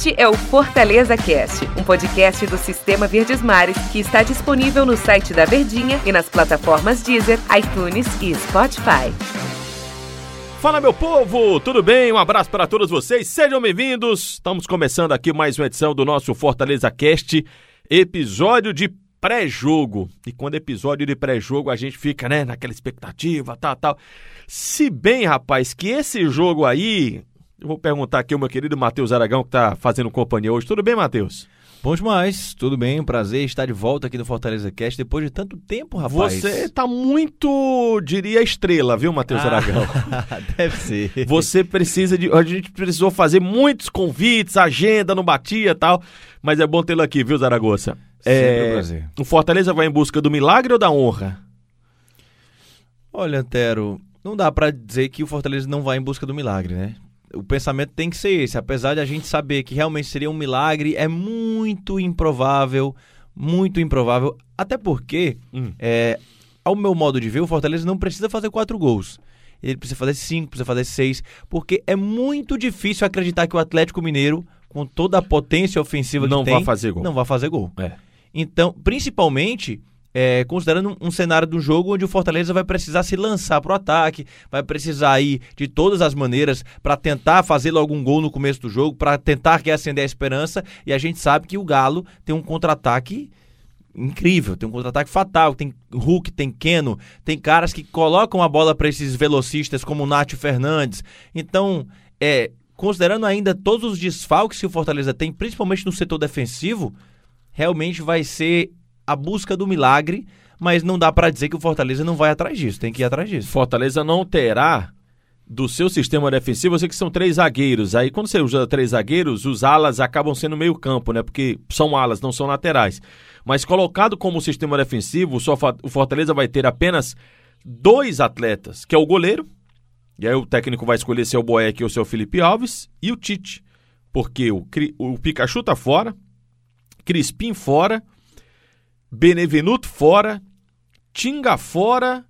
Este é o Fortaleza Cast, um podcast do Sistema Verdes Mares que está disponível no site da Verdinha e nas plataformas Deezer, iTunes e Spotify. Fala meu povo, tudo bem? Um abraço para todos vocês, sejam bem-vindos. Estamos começando aqui mais uma edição do nosso Fortaleza Cast, episódio de pré-jogo. E quando é episódio de pré-jogo, a gente fica, né, naquela expectativa, tal, tal. Se bem, rapaz, que esse jogo aí, eu vou perguntar aqui ao meu querido Matheus Aragão, que está fazendo companhia hoje. Tudo bem, Matheus? Bom demais, tudo bem, um prazer estar de volta aqui no Fortaleza Cast depois de tanto tempo, rapaz. Você tá muito, diria, estrela, viu, Matheus ah, Aragão? Deve ser. Você precisa de. A gente precisou fazer muitos convites, agenda não batia tal, mas é bom tê-lo aqui, viu, Zaragoza? É, um prazer. O Fortaleza vai em busca do milagre ou da honra? Olha, Antero, não dá para dizer que o Fortaleza não vai em busca do milagre, né? O pensamento tem que ser esse. Apesar de a gente saber que realmente seria um milagre, é muito improvável, muito improvável. Até porque, hum. é, ao meu modo de ver, o Fortaleza não precisa fazer quatro gols. Ele precisa fazer cinco, precisa fazer seis, porque é muito difícil acreditar que o Atlético Mineiro, com toda a potência ofensiva não que tem, vai fazer gol. não vai fazer gol. É. Então, principalmente é, considerando um, cenário do jogo onde o Fortaleza vai precisar se lançar para o ataque, vai precisar ir de todas as maneiras para tentar fazer logo um gol no começo do jogo, para tentar reacender a esperança. E a gente sabe que o Galo tem um contra-ataque incrível, tem um contra-ataque fatal, tem Hulk, tem Keno, tem caras que colocam a bola para esses velocistas como o Nátio Fernandes. Então, é, considerando ainda todos os desfalques que o Fortaleza tem, principalmente no setor defensivo, realmente vai ser a busca do milagre, mas não dá para dizer que o Fortaleza não vai atrás disso, tem que ir atrás disso. Fortaleza não terá do seu sistema defensivo, eu sei que são três zagueiros. Aí quando você usa três zagueiros, os alas acabam sendo meio campo, né? Porque são alas, não são laterais. Mas colocado como sistema defensivo, só o Fortaleza vai ter apenas dois atletas, que é o goleiro, e aí o técnico vai escolher se é o Boeck ou se é o Felipe Alves, e o Tite. Porque o, o Pikachu tá fora, Crispim fora, Benevenuto fora, Tinga fora,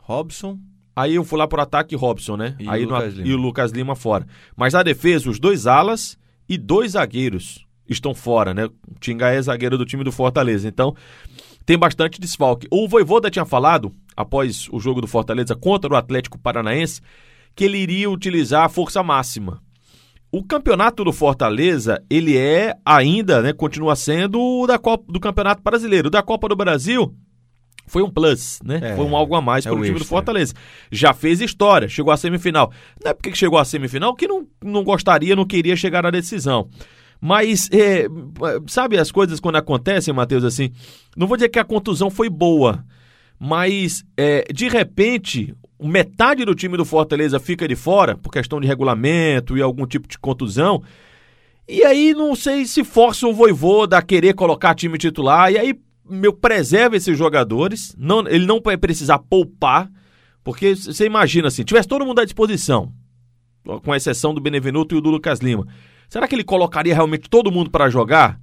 Robson. Aí eu fui lá pro ataque Robson, né? E, aí o, Lucas no, e o Lucas Lima fora. Mas na defesa, os dois alas e dois zagueiros estão fora, né? O Tinga é zagueiro do time do Fortaleza. Então, tem bastante desfalque. O Voivoda tinha falado, após o jogo do Fortaleza contra o Atlético Paranaense, que ele iria utilizar a força máxima. O campeonato do Fortaleza, ele é ainda, né, continua sendo o da Copa, do Campeonato Brasileiro. Da Copa do Brasil foi um plus, né? É, foi um algo a mais é para o time extra. do Fortaleza. Já fez história, chegou à semifinal. Não é porque chegou à semifinal que não, não gostaria, não queria chegar à decisão. Mas, é, sabe as coisas quando acontecem, Matheus, assim? Não vou dizer que a contusão foi boa, mas é, de repente metade do time do Fortaleza fica de fora por questão de regulamento e algum tipo de contusão. E aí não sei se força o Voivoda a querer colocar time titular. E aí meu preserva esses jogadores. Não, ele não vai precisar poupar, porque você imagina assim, tivesse todo mundo à disposição, com exceção do Benevenuto e do Lucas Lima. Será que ele colocaria realmente todo mundo para jogar?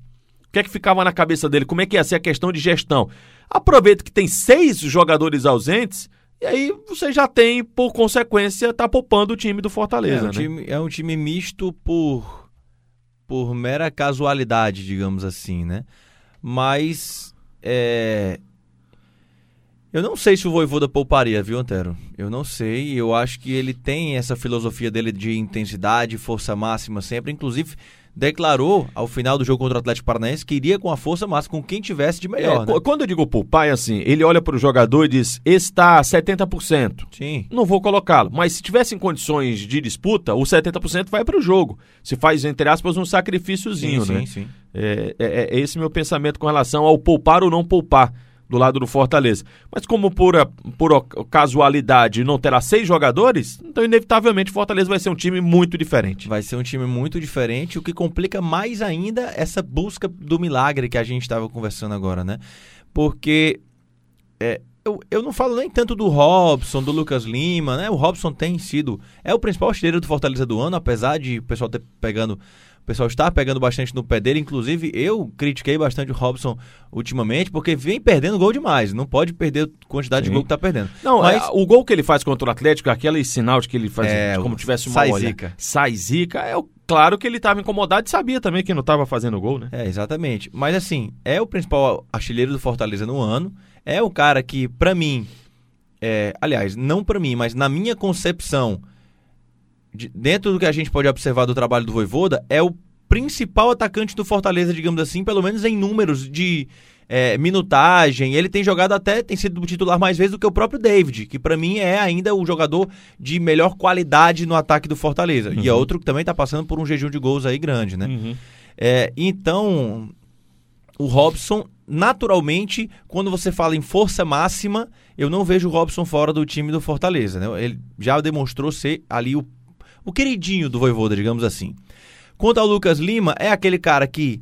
O que é que ficava na cabeça dele? Como é que ia ser a questão de gestão? Aproveita que tem seis jogadores ausentes e aí você já tem, por consequência, tá poupando o time do Fortaleza. É um, né? time, é um time misto por, por mera casualidade, digamos assim, né? Mas é, eu não sei se o Voivoda pouparia, viu, Antero? Eu não sei. Eu acho que ele tem essa filosofia dele de intensidade, força máxima sempre. Inclusive, declarou ao final do jogo contra o Atlético Paranaense que iria com a força máxima, com quem tivesse de melhor. É, né? Quando eu digo poupar, é assim, ele olha para o jogador e diz: está 70%. Sim. Não vou colocá-lo. Mas se tivesse em condições de disputa, o 70% vai para o jogo. Se faz, entre aspas, um sacrifíciozinho, sim, né? Sim, sim. É, é, é esse meu pensamento com relação ao poupar ou não poupar do lado do Fortaleza. Mas como por, por casualidade não terá seis jogadores, então inevitavelmente o Fortaleza vai ser um time muito diferente. Vai ser um time muito diferente, o que complica mais ainda essa busca do milagre que a gente estava conversando agora, né? Porque é, eu, eu não falo nem tanto do Robson, do Lucas Lima, né? O Robson tem sido. É o principal artilheiro do Fortaleza do ano, apesar de o pessoal ter pegando. O pessoal está pegando bastante no pé dele. Inclusive, eu critiquei bastante o Robson ultimamente, porque vem perdendo gol demais. Não pode perder a quantidade Sim. de gol que tá perdendo. Não, Mas- é, o gol que ele faz contra o Atlético, aquele sinal de que ele faz É, como tivesse uma sai olha- zica. Sai zica. É o- claro que ele estava incomodado e sabia também que não estava fazendo gol, né? É, exatamente. Mas assim, é o principal artilheiro do Fortaleza no ano. É o cara que, pra mim, é, aliás, não pra mim, mas na minha concepção, de- dentro do que a gente pode observar do trabalho do Voivoda, é o principal atacante do Fortaleza, digamos assim, pelo menos em números de é, minutagem. Ele tem jogado até, tem sido titular mais vezes do que o próprio David, que pra mim é ainda o jogador de melhor qualidade no ataque do Fortaleza. E é Uhum. outro que também tá passando por um jejum de gols aí grande, né? Uhum. É, então, o Robson, naturalmente, quando você fala em força máxima, eu não vejo o Robson fora do time do Fortaleza. Né? Ele já demonstrou ser ali o, o queridinho do Voivoda, digamos assim. Quanto ao Lucas Lima, é aquele cara que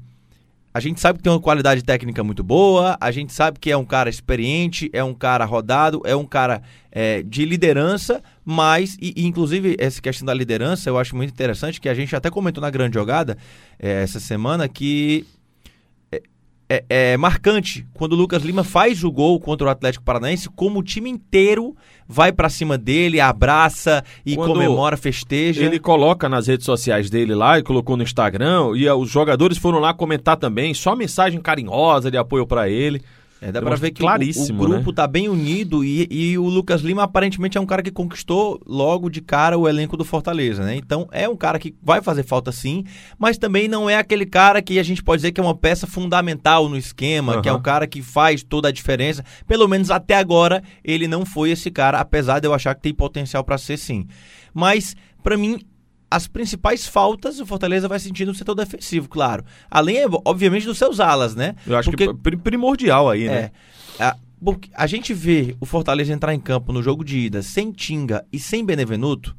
a gente sabe que tem uma qualidade técnica muito boa, a gente sabe que é um cara experiente, é um cara rodado, é um cara é, de liderança, mas, e, e, inclusive, essa questão da liderança eu acho muito interessante, que a gente até comentou na grande jogada é, essa semana, que é, é- marcante quando o Lucas Lima faz o gol contra o Atlético Paranaense, como o time inteiro vai pra cima dele, abraça e Quando comemora, festeja. Ele coloca nas redes sociais dele lá e colocou no Instagram e ah, os jogadores foram lá comentar também, só mensagem carinhosa de apoio pra ele. É, dá acho ver que o- claríssimo, o, grupo né? tá bem unido e, e o Lucas Lima aparentemente é um cara que conquistou logo de cara o elenco do Fortaleza, né? Então é um cara que vai fazer falta sim, mas também não é aquele cara que a gente pode dizer que é uma peça fundamental no esquema, que é o cara que faz toda a diferença. Pelo menos até agora ele não foi esse cara, apesar de eu achar que tem potencial pra ser sim. Mas pra mim as principais faltas o Fortaleza vai sentir no setor defensivo, claro. Além, obviamente, dos seus alas, né? Eu acho Porque- que pri- primordial aí, né? é. A, a gente vê o Fortaleza entrar em campo no jogo de ida sem Tinga e sem Benevenuto,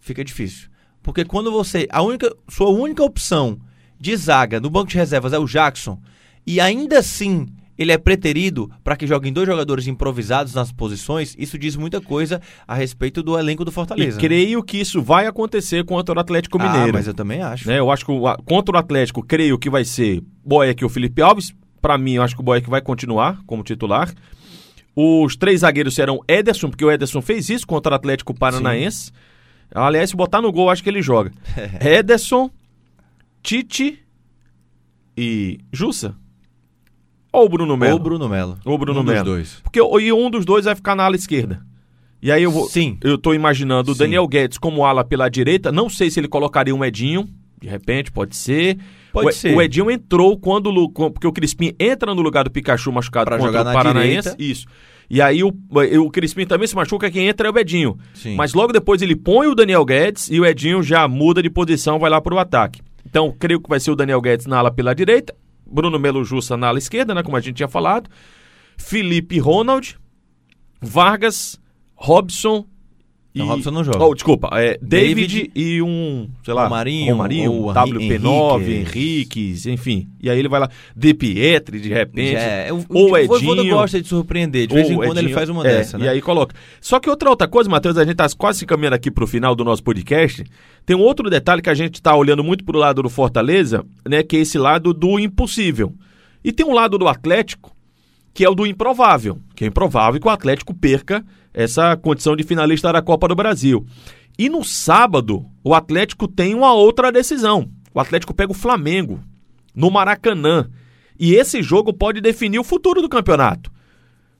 fica difícil. Porque quando você. A única, sua única opção de zaga no banco de reservas é o Jackson, e ainda assim ele é preterido para que joguem dois jogadores improvisados nas posições, isso diz muita coisa a respeito do elenco do E Fortaleza. né? creio que isso vai acontecer contra o Atlético Ah, Mineiro. mas eu também acho. né? Eu acho que o- a- contra o Atlético, creio que vai ser Boeck e o Felipe Alves. Pra mim, eu acho que o Boeck vai continuar como titular. Os três zagueiros serão Ederson, porque o Ederson fez isso contra o Atlético Paranaense. Aliás, se botar no gol, acho que ele joga. Ederson, Tite e Jussa. Ou o Bruno Melo. Ou o Bruno Melo. Ou o Bruno um Melo. dois. Porque o- e um dos dois vai ficar na ala esquerda. E aí eu vou. Sim. Eu tô imaginando o Sim. Daniel Guedes como ala pela direita. Não sei se ele colocaria um Edinho. De repente, pode ser. Pode o, ser. O Edinho entrou quando. o Porque o Crispim entra no lugar do Pikachu machucado Pra contra jogar o na Paranaense. direita. Isso. E aí o, o Crispim também se machuca, quem entra é o Edinho. Sim. Mas logo depois ele põe o Daniel Guedes e o Edinho já muda de posição, vai lá pro ataque. Então, creio que vai ser o Daniel Guedes na ala pela direita, Bruno Melo Jussa na ala esquerda, né, como a gente tinha falado. Felipe Ronald, Vargas, Robson e... Não, Robson não joga. Oh, desculpa, é David, David, e um, sei lá, Romarinho, Romarinho ou WP9, Henriquez. Henriques, enfim. E aí ele vai lá, De Pietri, de repente. É, o, ou o Voivoda Edinho. gosta de surpreender. De vez em quando ele Edinho, faz uma é, dessa, né? E aí coloca. Só que outra outra coisa, Matheus, a gente tá quase se caminhando aqui pro final do nosso podcast. Tem um outro detalhe que a gente tá olhando muito pro lado do Fortaleza, né? Que é esse lado do impossível. E tem um lado do Atlético, que é o do improvável. Que é improvável que o Atlético perca essa condição de finalista da Copa do Brasil. E no sábado, o Atlético tem uma outra decisão. O Atlético pega o Flamengo no Maracanã. E esse jogo pode definir o futuro do campeonato.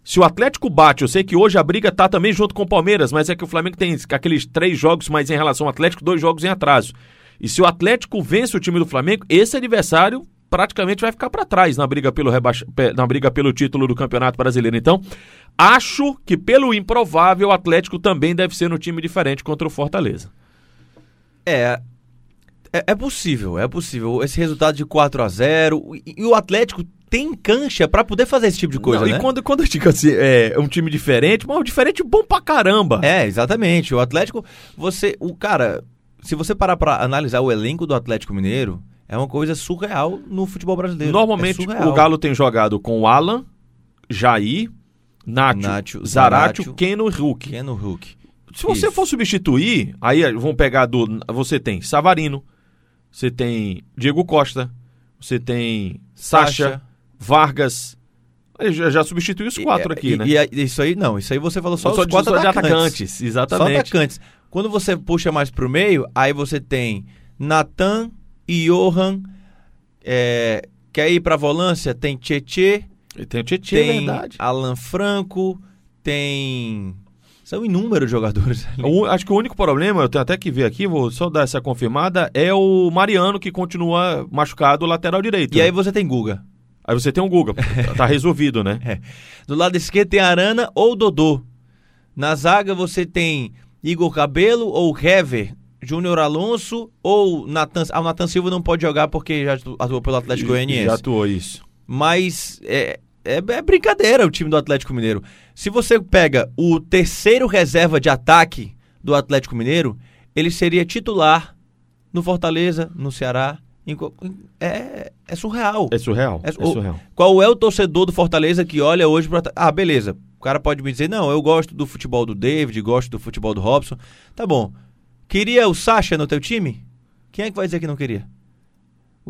Se o Atlético bate, eu sei que hoje a briga tá também junto com o Palmeiras, mas é que o Flamengo tem aqueles três jogos, mas em relação ao Atlético, dois jogos em atraso. E se o Atlético vence o time do Flamengo, esse adversário praticamente vai ficar para trás na briga pelo rebaixa... na briga pelo título do Campeonato Brasileiro. Então, acho que pelo improvável o Atlético também deve ser no time diferente contra o Fortaleza. É, é. É possível, é possível. Esse resultado de 4 a 0 e, e o Atlético tem cancha pra poder fazer esse tipo de coisa, Não, né? E quando, quando eu digo assim, é um time diferente, mas um diferente bom pra caramba. É, exatamente. O Atlético, você, o cara, se você parar pra analisar o elenco do Atlético Mineiro, é uma coisa surreal no futebol brasileiro. Normalmente É o Galo tem jogado com o Alan, Jair, Nacho, Nacho, Zaratio, Keno e Hulk. Keno Hulk. Se você Isso. for substituir, aí vamos pegar do. Você tem Savarino, você tem Diego Costa, você tem Sacha, Sacha. Vargas. Já, já substituiu os quatro E- aqui, e- né? E, a- isso aí, não, isso aí você falou só, Só os de- quatro só atacantes. atacantes, Só exatamente. atacantes. Quando você puxa mais pro meio, aí você tem Natan, Johan, é, quer ir pra volância? Tem Tietê, tem o é tem verdade. Alan Franco, tem... São inúmeros jogadores ali. O- acho que o único problema, eu tenho até que ver aqui, vou só dar essa confirmada, é o Mariano que continua machucado lateral direito. E né? aí você tem Guga. Aí você tem o Guga, tá resolvido, né? Do lado esquerdo tem Arana ou Dodô. Na zaga você tem Igor Cabelo ou Hever, Júnior Alonso ou Natan... Ah, o Natan Silva não pode jogar porque já atu- atuou pelo Atlético Goianiense. Já atuou isso. Mas é, é, é brincadeira o time do Atlético Mineiro. Se você pega o terceiro reserva de ataque do Atlético Mineiro, ele seria titular no Fortaleza, no Ceará. em é, é surreal. É surreal. É- É, o- surreal. Qual é o torcedor do Fortaleza que olha hoje pro ata- Ah, beleza. O cara pode me dizer, não, eu gosto do futebol do David, gosto do futebol do Robson. Tá bom. Queria o Sacha no teu time? Quem é que vai dizer que não queria?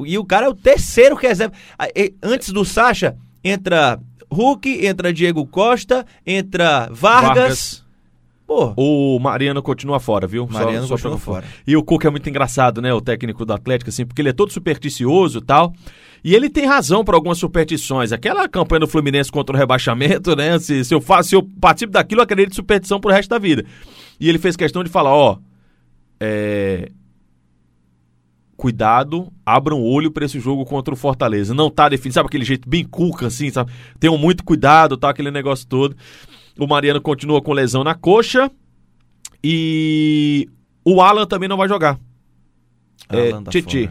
E o cara é o terceiro reserva. Ah, Antes do Sacha, entra Hulk, entra Diego Costa, entra Vargas. Vargas. Pô, O Mariano continua fora, viu? Só- Mariano só continua pra- fora. E o Cuca é muito engraçado, né? O técnico do Atlético, assim, porque ele é todo supersticioso e tal. E ele tem razão para algumas superstições. Aquela campanha do Fluminense contra o rebaixamento, né? Se, se eu faço, se eu participo daquilo, eu acredito em superstição pro resto da vida. E ele fez questão de falar, ó, é, cuidado, abram o olho para esse jogo contra o Fortaleza. Não tá definido, sabe aquele jeito bem cuca assim, sabe? Tenham muito cuidado, tá aquele negócio todo. O Mariano continua com lesão na coxa e o Alan também não vai jogar. É, Alan tá Tietê.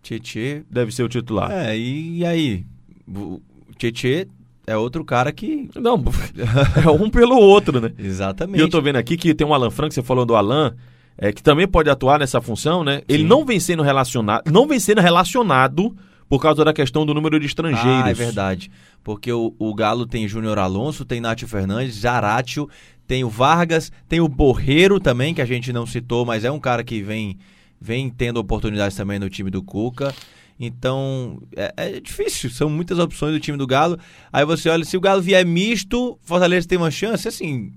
Tietê. deve ser o titular. É, e, aí? O Tietê é outro cara que. Não, é um pelo outro, né? Exatamente. E eu tô vendo aqui que tem um Alan Franco, você falou do Alan, é, que também pode atuar nessa função, né? Ele Sim. não vem sendo relacionado, não vem sendo relacionado por causa da questão do número de estrangeiros. Ah, é verdade. Porque o, o Galo tem Júnior Alonso, tem Nátio Fernandes, Zaratio, tem o Vargas, tem o Borreiro também, que a gente não citou, mas é um cara que vem, vem tendo oportunidades também no time do Cuca. Então, é, é difícil, são muitas opções do time do Galo. Aí você olha, se o Galo vier misto, Fortaleza tem uma chance? Assim,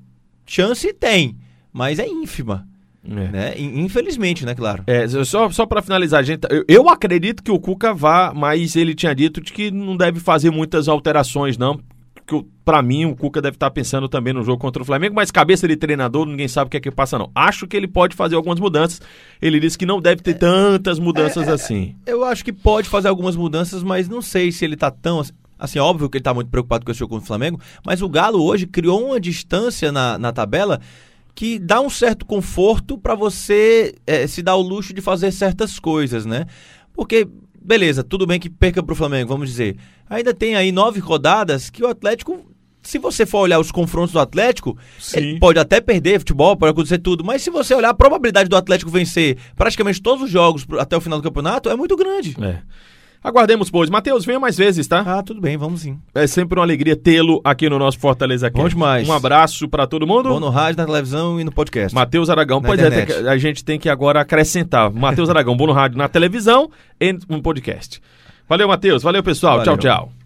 chance tem, mas é ínfima, É. né? In- Infelizmente, né, claro. É, só, só para finalizar, gente, eu, eu acredito que o Cuca vá, mas ele tinha dito de que não deve fazer muitas alterações, não. Que para mim o Cuca deve estar pensando também no jogo contra o Flamengo, mas cabeça de treinador, ninguém sabe o que é que passa, não. Acho que ele pode fazer algumas mudanças. Ele disse que não deve ter tantas mudanças assim. Eu acho que pode fazer algumas mudanças, mas não sei se ele tá tão. Assim, óbvio que ele tá muito preocupado com esse jogo contra o Flamengo, mas o Galo hoje criou uma distância na, na tabela que dá um certo conforto pra você eh, se dar o luxo de fazer certas coisas, né? Porque, beleza, tudo bem que perca pro Flamengo, vamos dizer. Ainda tem aí nove rodadas que o Atlético. Se você for olhar os confrontos do Atlético, ele pode até perder futebol, pode acontecer tudo, mas se você olhar a probabilidade do Atlético vencer praticamente todos os jogos até o final do campeonato, é muito grande. É. Aguardemos, pois. Matheus, venha mais vezes, tá? Ah, tudo bem, vamos sim. É sempre uma alegria tê-lo aqui no nosso Fortaleza Cast. Bom demais. Um abraço para todo mundo. Bom no rádio, na televisão e no podcast. Matheus Aragão. Na pois é, internet. que- a gente tem que agora acrescentar. Matheus Aragão, bom no rádio, na televisão e no podcast. Valeu, Matheus. Valeu, pessoal. Valeu. Tchau, tchau.